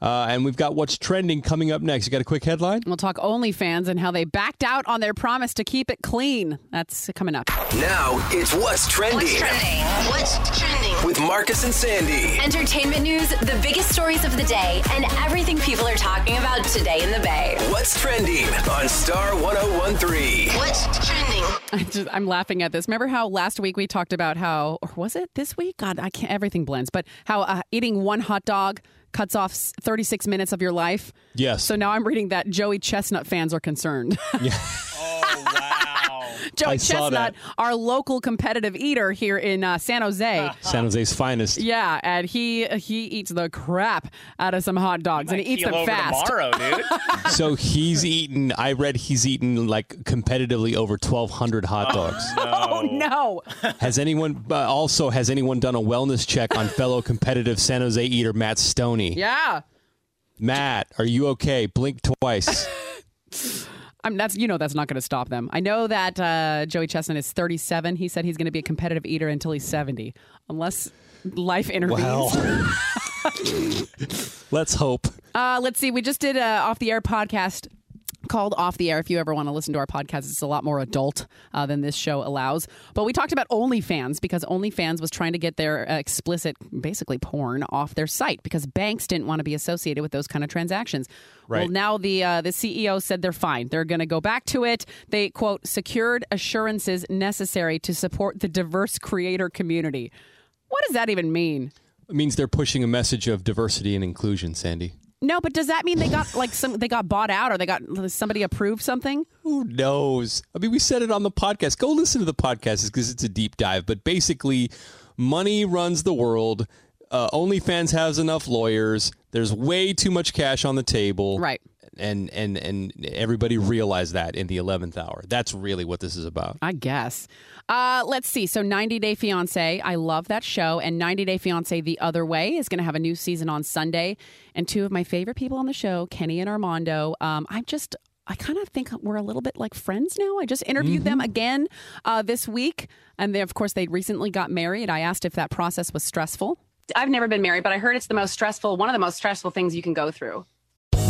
Uh, and we've got what's trending coming up next. You got a quick headline? We'll talk OnlyFans and how they backed out on their promise to keep it clean. That's coming up. Now it's what's trending. What's trending? What's trending? With Marcus and Sandy. Entertainment news, the biggest stories of the day, and everything people are talking about today in the Bay. What's trending on Star 1013? What's trending? I just, I'm laughing at this. Remember how last week we talked about how, or was it this week? God, I can't. Everything blends. But how uh, eating one hot dog cuts off 36 minutes of your life. Yes. So now I'm reading that Joey Chestnut fans are concerned. Oh, Joey I Chestnut, our local competitive eater here in uh, San Jose. San Jose's finest. Yeah, and he he eats the crap out of some hot dogs, and he eats them over fast. tomorrow, dude. so he's eaten. I read he's eaten like competitively over twelve hundred hot dogs. Oh no! Has anyone uh, also has anyone done a wellness check on fellow competitive San Jose eater Matt Stoney? Yeah, Matt, are you okay? Blink twice. I'm, that's you know that's not going to stop them. I know that uh, Joey Chestnut is 37. He said he's going to be a competitive eater until he's 70, unless life intervenes. Well, let's hope. Uh, let's see. We just did a off the air podcast called Off the Air. If you ever want to listen to our podcast, it's a lot more adult uh, than this show allows. But we talked about OnlyFans because OnlyFans was trying to get their uh, explicit, basically porn, off their site because banks didn't want to be associated with those kind of transactions. Well, now the uh, the CEO said they're fine. They're going to go back to it. They quote secured assurances necessary to support the diverse creator community. What does that even mean? It means they're pushing a message of diversity and inclusion, Sandy. No, but does that mean they got like some they got bought out or they got somebody approved something? Who knows? I mean, we said it on the podcast. Go listen to the podcast because it's a deep dive. But basically, money runs the world. uh, OnlyFans has enough lawyers. There's way too much cash on the table. Right. And and and everybody realized that in the eleventh hour. That's really what this is about. I guess. Uh, let's see. So, 90 Day Fiance, I love that show. And 90 Day Fiance The Other Way is going to have a new season on Sunday. And two of my favorite people on the show, Kenny and Armando, um, I'm just. I kind of think we're a little bit like friends now. I just interviewed them again uh, this week. And they, of course, they recently got married. I asked if that process was stressful. I've never been married, but I heard it's the most stressful, one of the most stressful things you can go through.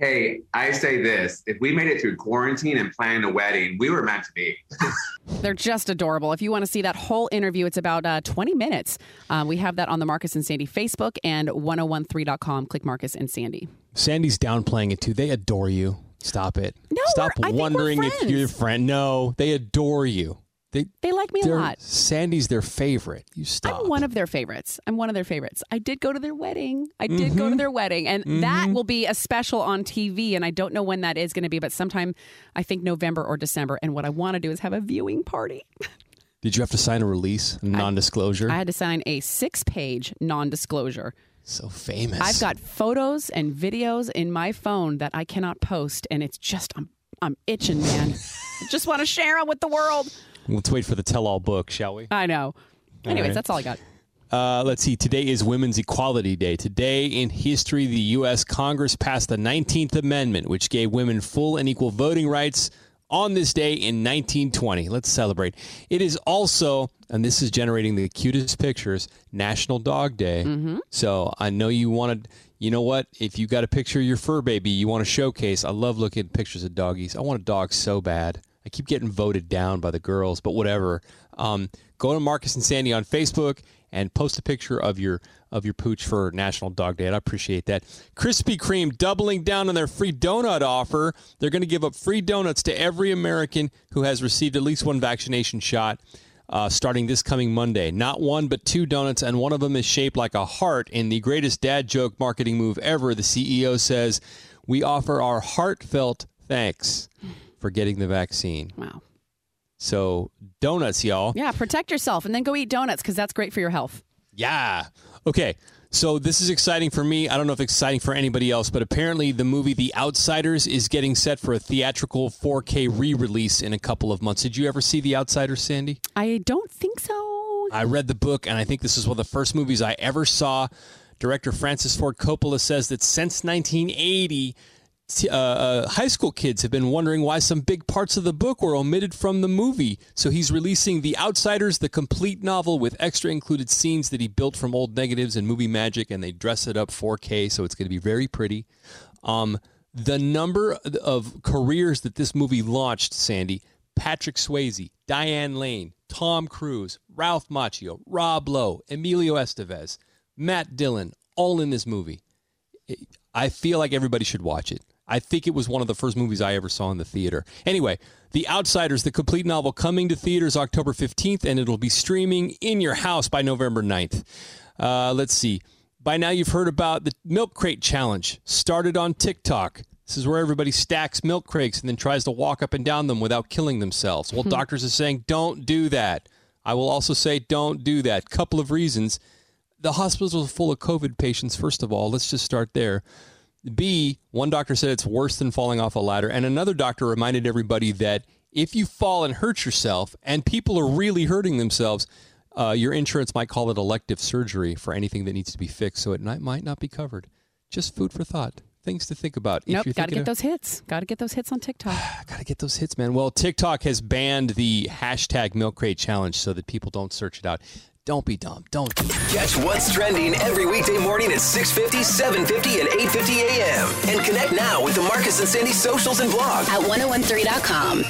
Hey, I say this: if we made it through quarantine and planned a wedding, we were meant to be. They're just adorable. If you want to see that whole interview, it's about uh, 20 minutes. Uh, we have that on the Marcus and Sandy Facebook and 1013.com. Click Marcus and Sandy. Sandy's downplaying it too. They adore you. Stop it. No, Stop we're- I think we're wondering if you're a friend. No, they adore you. They They like me a lot. Sandy's their favorite. You stop. I'm one of their favorites. I'm one of their favorites. I did go to their wedding. I did go to mm-hmm. their wedding, and that mm-hmm. will be a special on TV. And I don't know when that is going to be, but sometime I think November or December. And what I want to do is have a viewing party. Did you have to sign a release, a non-disclosure? I had to sign a six-page non-disclosure. so famous. I've got photos and videos in my phone that I cannot post, and it's just I'm I'm itching, man. I just want to share them with the world. Let's wait for the tell-all book, shall we? I know. Anyways, right. that's all I got. Uh, let's see. Today is Women's Equality Day. Today in history, the U.S. Congress passed the 19th Amendment, which gave women full and equal voting rights on this day in 1920. Let's celebrate. It is also, and this is generating the cutest pictures, National Dog Day. So I know you wanted, you know what? If you got a picture of your fur baby you want to showcase, I love looking at pictures of doggies. I want a dog so bad. I keep getting voted down by the girls, but whatever. Um, go to Marcus and Sandy on Facebook and post a picture of your of your pooch for National Dog Day. I appreciate that. Krispy Kreme doubling down on their free donut offer. They're going to give up free donuts to every American who has received at least one vaccination shot. Uh, starting this coming Monday. Not one, but two donuts, and one of them is shaped like a heart. In the greatest dad joke marketing move ever, the CEO says, We offer our heartfelt thanks for getting the vaccine. Wow. So, donuts, y'all. Yeah, protect yourself and then go eat donuts because that's great for your health. Yeah. Okay. So this is exciting for me. I don't know if exciting for anybody else, but apparently the movie The Outsiders is getting set for a theatrical 4K re-release in a couple of months. Did you ever see The Outsiders, Sandy? I don't think so. I read the book, and I think this is one of the first movies I ever saw. Director Francis Ford Coppola says that since 1980, t- uh, uh, high school kids have been wondering why some big parts of the book were omitted from the movie. So he's releasing The Outsiders, the complete novel with extra included scenes that he built from old negatives and movie magic, and they dress it up 4K, so it's going to be very pretty. Um, the number of careers that this movie launched, Sandy, Patrick Swayze, Diane Lane, Tom Cruise, Ralph Macchio, Rob Lowe, Emilio Estevez, Matt Dillon, all in this movie. I feel like everybody should watch it. I think it was one of the first movies I ever saw in the theater. Anyway, The Outsiders, the complete novel, coming to theaters October 15th, and it'll be streaming in your house by November 9th. Uh, let's see. By now, you've heard about the Milk Crate Challenge, started on TikTok. This is where everybody stacks milk crates and then tries to walk up and down them without killing themselves. Well, doctors are saying don't do that. I will also say don't do that. Couple of reasons. The hospitals are full of COVID patients, first of all. Let's just start there. B, one doctor said it's worse than falling off a ladder. And another doctor reminded everybody that if you fall and hurt yourself and people are really hurting themselves, uh, your insurance might call it elective surgery for anything that needs to be fixed, so it might, might not be covered. Just food for thought. Things to think about. Nope, got to get of- those hits. Got to get those hits on TikTok. Got to get those hits, man. Well, TikTok has banned the hashtag Milk Crate Challenge so that people don't search it out. Don't be dumb. Don't. do that. Catch what's trending every weekday morning at 6.50, 7.50, and 8.50 a.m. And connect now with the Marcus and Sandy socials and blog At 1013.com.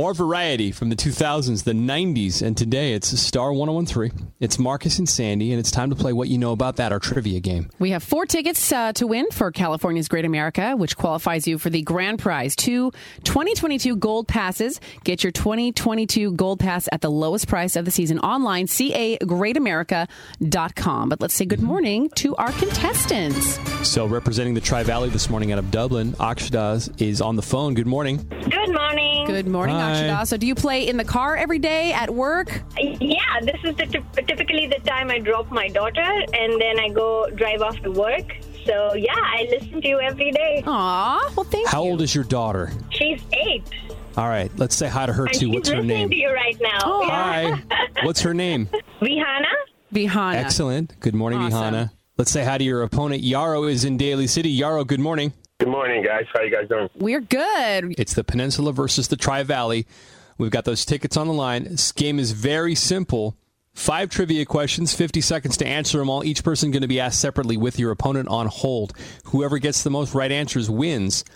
More variety from the 2000s, the 90s, and today it's Star 1013. It's Marcus and Sandy, and it's time to play What You Know About That, our trivia game. We have four tickets uh, to win for California's Great America, which qualifies you for the grand prize. Two 2022 gold passes. Get your 2022 gold pass at the lowest price of the season online, cagreatamerica.com. But let's say good morning to our contestants. So, representing the Tri Valley this morning out of Dublin, Akshada is on the phone. Good morning. Good morning. Good morning, Hi. Akshada. So, do you play in the car every day at work? Yeah, this is the typ- typically the time I drop my daughter and then I go drive off to work. So yeah, I listen to you every day. Aw, well thank you. How old is your daughter? She's eight. All right, let's say hi to her and too. she's What's her listening name? to you right now. Oh, Hi. What's her name? Vihana. Vihana. Excellent. Good morning, Awesome. Vihana. Let's say hi to your opponent. Yarrow is in Daly City. Yarrow, good morning. Good morning, guys. How you guys doing? We're good. It's the Peninsula versus the Tri Valley. We've got those tickets on the line. This game is very simple. Five trivia questions, 50 seconds to answer them all. Each person going to be asked separately with your opponent on hold. Whoever gets the most right answers wins.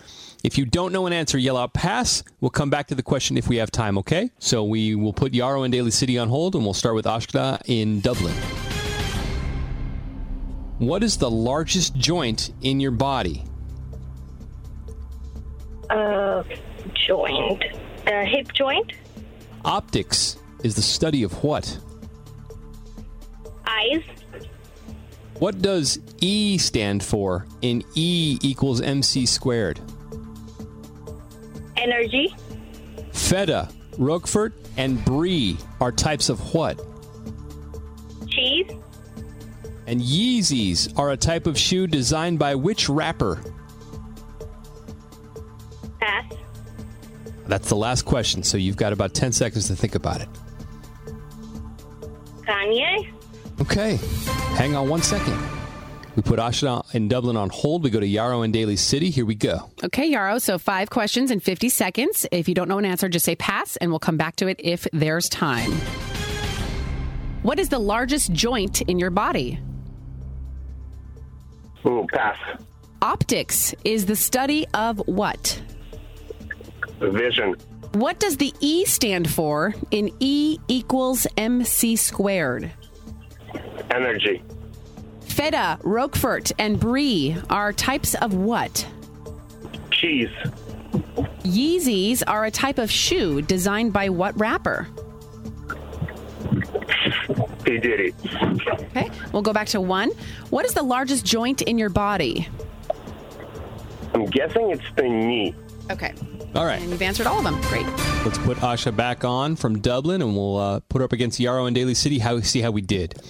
If you don't know an answer, yell out pass. We'll come back to the question if we have time, okay? So we will put Yarrow and Daly City on hold, and we'll start with Akshada in Dublin. What is the largest joint in your body? Uh, joint. Uh, hip joint. Optics is the study of what? Eyes. What does E stand for in E equals MC squared? Energy. Feta, Roquefort, and Brie are types of what? Cheese. And Yeezys are a type of shoe designed by which rapper? Pass. That's the last question, so you've got about 10 seconds to think about it. Kanye. Okay, hang on one second. We put Ashna in Dublin on hold. We go to Yarrow in Daly City. Here we go. Okay, Yarrow. So five questions in 50 seconds. If you don't know an answer, just say pass, and we'll come back to it if there's time. What is the largest joint in your body? Ooh, pass. Optics is the study of what? Vision. What does the E stand for in E equals MC squared? Energy. Feta, Roquefort, and Brie are types of what? Cheese. Yeezys are a type of shoe designed by what rapper? P. Diddy. Okay, we'll go back to one. What is the largest joint in your body? I'm guessing it's the knee. Okay. All right. And you've answered all of them. Great. Let's put Asha back on from Dublin, and we'll uh, put her up against Yarrow and Daly City. How see how we did.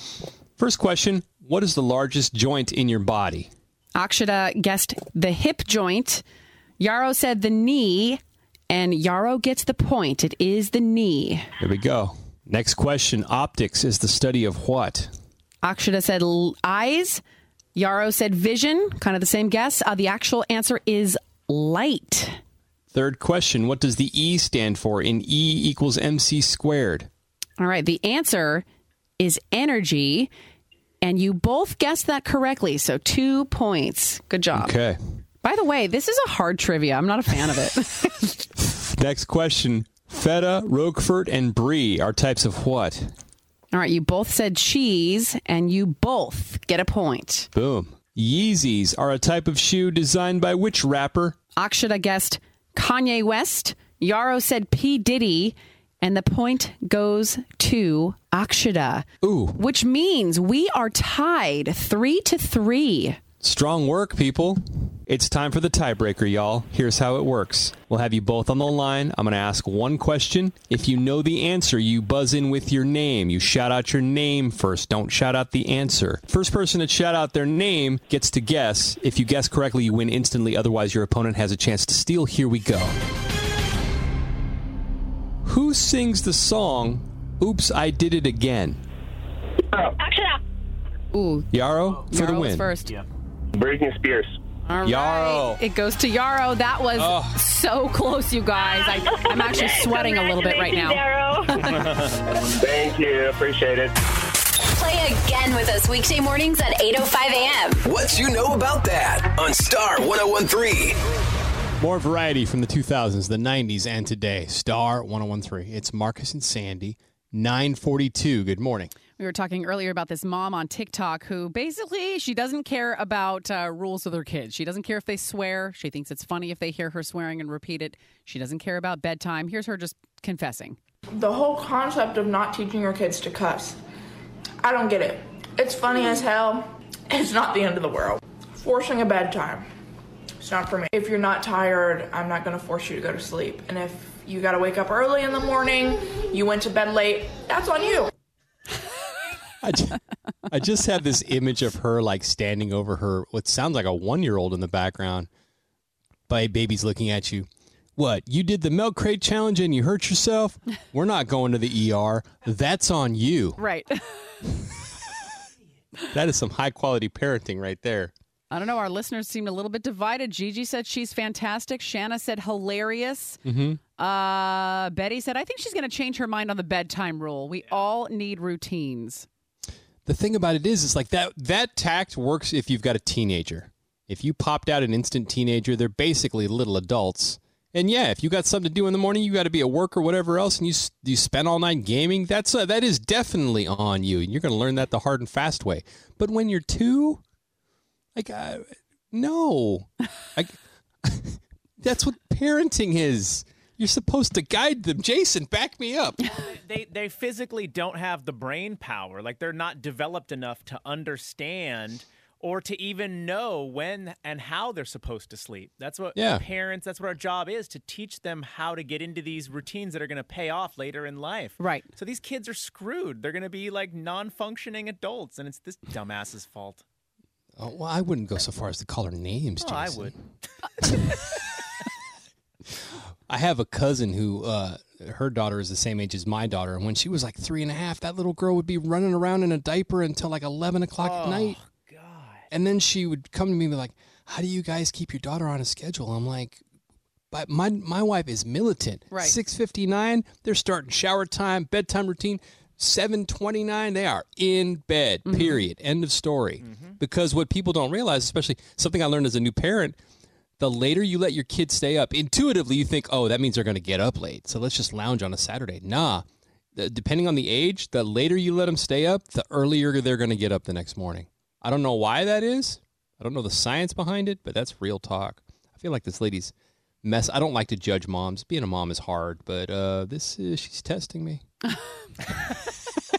First question: What is the largest joint in your body? Akshada guessed the hip joint. Yarrow said the knee, and Yarrow gets the point. It is the knee. Here we go. Next question: Optics is the study of what? Akshada said l- eyes. Yarrow said vision. Kind of the same guess. Uh, the actual answer is light. Third question: What does the E stand for in E equals MC squared? All right. The answer is energy. And you both guessed that correctly. So two points. Good job. Okay. By the way, this is a hard trivia. I'm not a fan of it. Next question: Feta, Roquefort, and Brie are types of what? All right. You both said cheese, and you both get a point. Boom. Yeezys are a type of shoe designed by which rapper? Akshada guessed Kanye West. Yarrow said P. Diddy. And the point goes to Akshada. Ooh. Which means we are tied three to three. Strong work, people. It's time for the tiebreaker, y'all. Here's how it works. We'll have you both on the line. I'm going to ask one question. If you know the answer, you buzz in with your name. You shout out your name first. Don't shout out the answer. First person to shout out their name gets to guess. If you guess correctly, you win instantly. Otherwise, your opponent has a chance to steal. Here we go. Who sings the song Oops, I Did It Again? Ooh, Yarrow for the Yarrow was win. first. Britney Spears. All right. Yarrow. It goes to Yarrow. That was Oh. so close, you guys. I, I'm actually sweating a little bit right now. Thank you. Appreciate it. Play again with us weekday mornings at 8.05 a.m. What you know about that on Star 1013. More variety from the 2000s, the 90s, and today. Star 1013. It's Marcus and Sandy, 942. Good morning. We were talking earlier about this mom on TikTok who basically she doesn't care about uh, rules with her kids. She doesn't care if they swear. She thinks it's funny if they hear her swearing and repeat it. She doesn't care about bedtime. Here's her just confessing. The whole concept of not teaching your kids to cuss, I don't get it. It's funny as hell. It's not the end of the world. Forcing a bedtime, it's not for me. If you're not tired, I'm not to force you to go to sleep. And if you got to wake up early in the morning, you went to bed late, that's on you. I just, I just have this image of her like standing over her, what sounds like a one year old in the background. By baby's looking at you. What? You did the milk crate challenge and you hurt yourself? We're not going to the ER. That's on you. Right. That is some high quality parenting right there. I don't know. Our listeners seemed a little bit divided. Gigi said she's fantastic. Shanna said hilarious. Mm-hmm. Uh, Betty said, I think she's going to change her mind on the bedtime rule. We all need routines. The thing about it is, it's like that that tact works if you've got a teenager. If you popped out an instant teenager, they're basically little adults. And yeah, if you got something to do in the morning, you got to be at work or whatever else, and you you spend all night gaming. That's uh, that is definitely on you, and you're going to learn that the hard and fast way. But when you're two, like, uh, no, like, that's what parenting is. You're supposed to guide them. Jason, back me up. they they physically don't have the brain power. Like they're not developed enough to understand or to even know when and how they're supposed to sleep. That's what Yeah. parents, that's what our job is to teach them how to get into these routines that are going to pay off later in life. Right. So these kids are screwed. They're going to be like non-functioning adults and it's this dumbass's fault. Oh, well, I wouldn't go so far as to call her names. Oh, I Jason. would. I have a cousin who uh, her daughter is the same age as my daughter, and when she was like three and a half, that little girl would be running around in a diaper until like eleven o'clock at night. God! And then she would come to me and be like, "How do you guys keep your daughter on a schedule?" I'm like, "But my my wife is militant. Right. Six fifty nine, they're starting shower time, bedtime routine." 729 they are in bed period end of story because what people don't realize especially something i learned as a new parent the later you let your kids stay up, intuitively you think, oh, that means they're going to get up late. So let's just lounge on a Saturday. Nah. Depending on the age, the later you let them stay up, the earlier they're going to get up the next morning. I don't know why that is. I don't know the science behind it, but that's real talk. I feel like this lady's mess. I don't like to judge moms. Being a mom is hard, but uh, this is, she's testing me.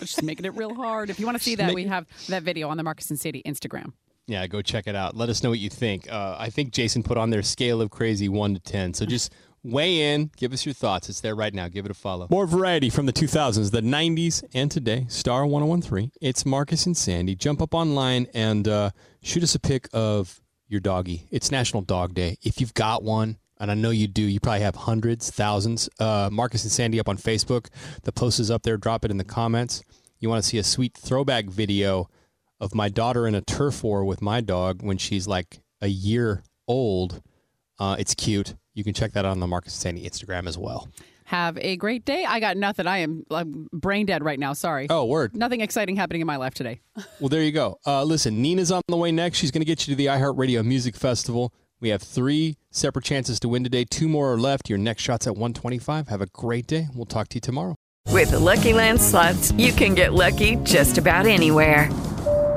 she's making it real hard. If you want to see Just that, make we have that video on the Marcus and Sandy Instagram. Yeah, go check it out. Let us know what you think. Uh, I think Jason put on their scale of crazy one to 10. So just weigh in, give us your thoughts. It's there right now. Give it a follow. More variety from the 2000s, the 90s, and today. Star 1013. It's Marcus and Sandy. Jump up online and uh, shoot us a pic of your doggy. It's National Dog Day. If you've got one, and I know you do, you probably have hundreds, thousands. Uh, Marcus and Sandy up on Facebook. The post is up there. Drop it in the comments. You want to see a sweet throwback video of my daughter in a turf war with my dog when she's like a year old. Uh, it's cute. You can check that out on the Marcus Sandy Instagram as well. Have a great day. I got nothing. I am I'm brain dead right now. Sorry. Oh, word. Nothing exciting happening in my life today. Well, there you go. Uh, listen, Nina's on the way next. She's going to get you to the iHeartRadio Music Festival. We have three separate chances to win today. Two more are left. Your next shot's at 125. Have a great day. We'll talk to you tomorrow. With the Lucky Land slots, you can get lucky just about anywhere.